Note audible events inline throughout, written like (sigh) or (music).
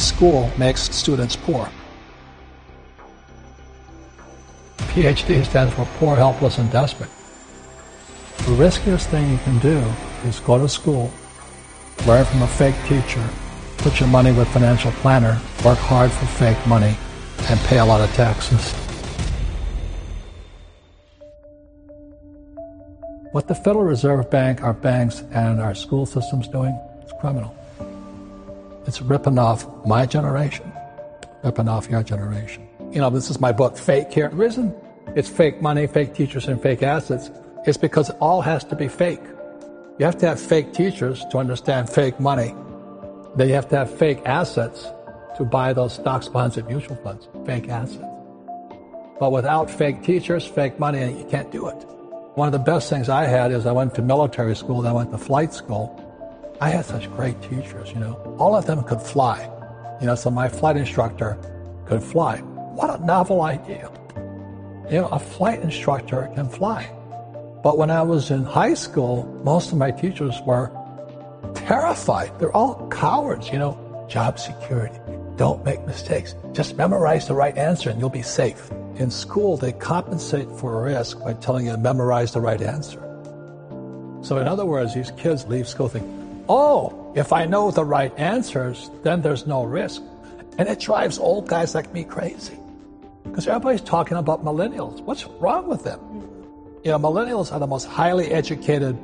school makes students poor. PhD stands for poor, helpless, and desperate. The riskiest thing you can do is go to school, learn from a fake teacher, put your money with financial planner, work hard for fake money, and pay a lot of taxes. What the Federal Reserve Bank, our banks, and our school systems doing is criminal. It's ripping off my generation, ripping off your generation. You know, this is my book, Fake Here. The reason it's fake money, fake teachers, and fake assets is because it all has to be fake. You have to have fake teachers to understand fake money. Then you have to have fake assets to buy those stocks, bonds, and mutual funds. Fake assets. But without fake teachers, fake money, you can't do it. One of the best things I had is I went to military school, then I went to flight school. I had such great teachers, you know. All of them could fly. You know, so my flight instructor could fly. What a novel idea. You know, a flight instructor can fly. But when I was in high school, most of my teachers were terrified. They're all cowards, you know. Job security. Don't make mistakes. Just memorize the right answer and you'll be safe. In school, they compensate for risk by telling you to memorize the right answer. So, in other words, these kids leave school thinking, oh, if I know the right answers, then there's no risk. And it drives old guys like me crazy. Because everybody's talking about millennials. What's wrong with them? You know, millennials are the most highly educated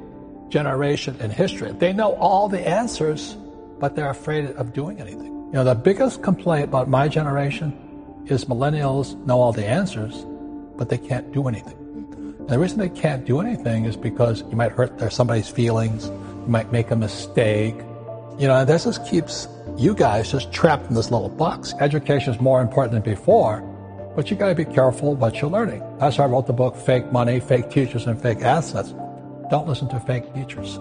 generation in history. They know all the answers, but they're afraid of doing anything. You know, the biggest complaint about my generation is millennials know all the answers, but they can't do anything. And the reason they can't do anything is because you might hurt their somebody's feelings, might make a mistake. You know, this just keeps you guys just trapped in this little box. Education is more important than before, but you got to be careful what you're learning. That's why I wrote the book Fake Money, Fake Teachers, and Fake Assets. Don't listen to fake teachers.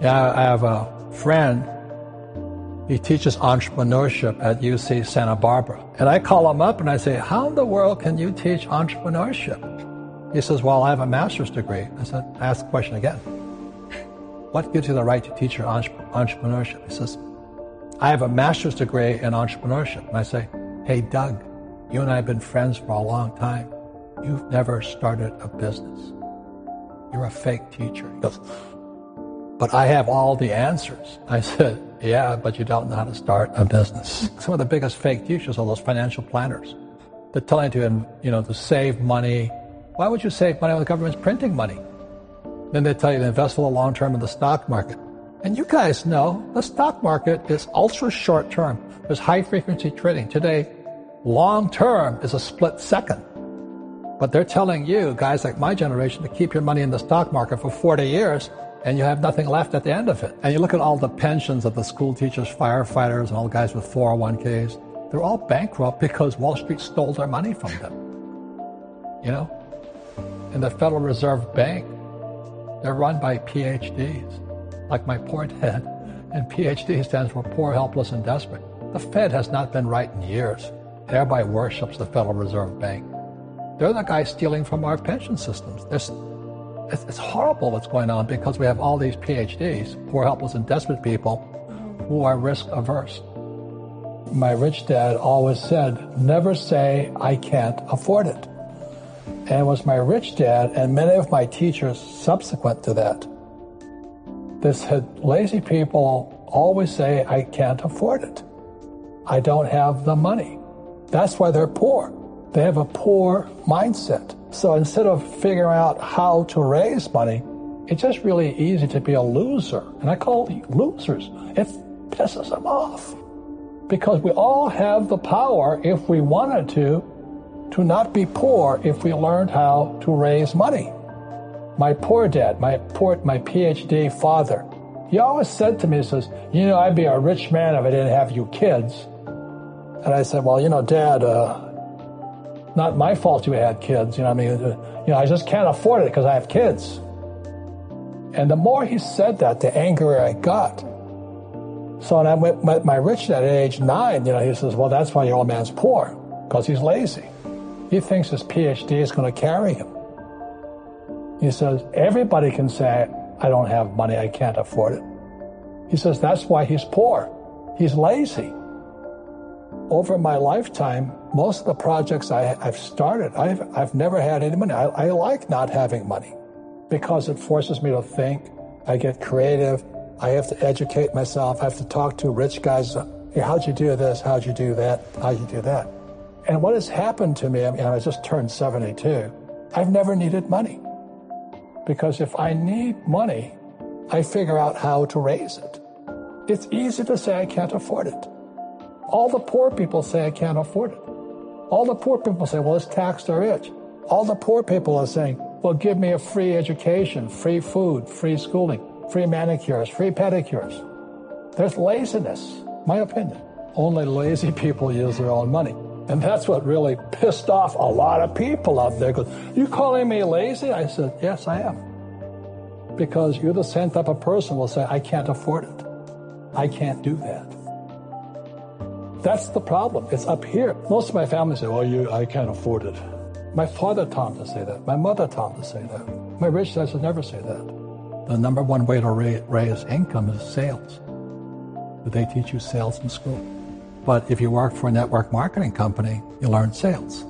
Yeah, I have a friend. He teaches entrepreneurship at UC Santa Barbara. And I call him up and I say, How in the world can you teach entrepreneurship? He says, Well, I have a master's degree. I said, Ask the question again. What gives you the right to teach your entrepreneurship? He says, I have a master's degree in entrepreneurship. And I say, Hey, Doug, you and I have been friends for a long time. You've never started a business. You're a fake teacher. He goes, but I have all the answers. I said, yeah, but you don't know how to start a business. (laughs) Some of the biggest fake teachers are those financial planners. They're telling you, you know, to save money. Why would you save money when the government's printing money? Then they tell you to invest for the long term in the stock market. And you guys know the stock market is ultra short term. There's high frequency trading. Today, Long term is a split second. But they're telling you, guys like my generation, to keep your money in the stock market for 40 years and you have nothing left at the end of it. And you look at all the pensions of the school teachers, firefighters, and all the guys with 401ks, they're all bankrupt because Wall Street stole their money from them. You know? And the Federal Reserve Bank, they're run by PhDs, like my poor dad. And PhD stands for poor, helpless, and desperate. The Fed has not been right in years thereby worships the Federal Reserve Bank. They're the guys stealing from our pension systems. It's, it's horrible what's going on because we have all these PhDs, poor, helpless, and desperate people who are risk averse. My rich dad always said, never say, I can't afford it. And was my rich dad and many of my teachers subsequent to that. This said, lazy people always say, I can't afford it. I don't have the money. That's why they're poor. They have a poor mindset. So instead of figuring out how to raise money, it's just really easy to be a loser. And I call it losers. It pisses them off. Because we all have the power, if we wanted to, to not be poor if we learned how to raise money. My poor dad, my poor, my PhD father, he always said to me, he says, you know, I'd be a rich man if I didn't have you kids. And I said, well, you know, Dad, uh, not my fault you had kids. You know, I mean, uh, you know, I just can't afford it because I have kids. And the more he said that, the angrier I got. So when I met my rich dad at age nine, you know, he says, well, that's why your old man's poor, because he's lazy. He thinks his PhD is going to carry him. He says, everybody can say, I don't have money, I can't afford it. He says, that's why he's poor. He's lazy. over my lifetime, most of the projects I, have started, I've, I've never had any money. I, I like not having money because it forces me to think. I get creative. I have to educate myself. I have to talk to rich guys. Hey, how'd you do this? How'd you do that? How'd you do that? And what has happened to me, I mean, I just turned 72. I've never needed money. Because if I need money, I figure out how to raise it. It's easy to say I can't afford it. All the poor people say I can't afford it. All the poor people say, well, it's taxed the rich. All the poor people are saying, well, give me a free education, free food, free schooling, free manicures, free pedicures. There's laziness, my opinion. Only lazy (laughs) people use their own money. And that's what really pissed off a lot of people out there. You calling me lazy? I said, yes, I am. Because you're the same type of person will say, I can't afford it. I can't do that. That's the problem. It's up here. Most of my family say, well, you, I can't afford it. My father taught me to say that. My mother taught me to say that. My rich dad would never say that. The number one way to raise income is sales. They teach you sales in school. But if you work for a network marketing company, you learn sales.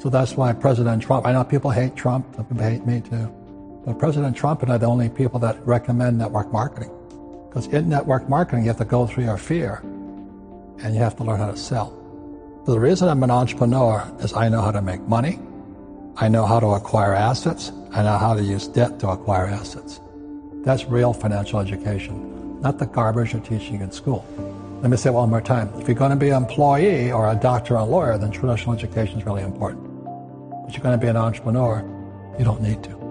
So that's why President Trump, I know people hate Trump, people hate me too. But President Trump and I are the only people that recommend network marketing. Because in network marketing, you have to go through your fear and you have to learn how to sell. So the reason I'm an entrepreneur is I know how to make money. I know how to acquire assets. I know how to use debt to acquire assets. That's real financial education, not the garbage you're teaching in school. Let me say it one more time. If you're going to be an employee or a doctor or a lawyer, then traditional education is really important. But you're going to be an entrepreneur, you don't need to.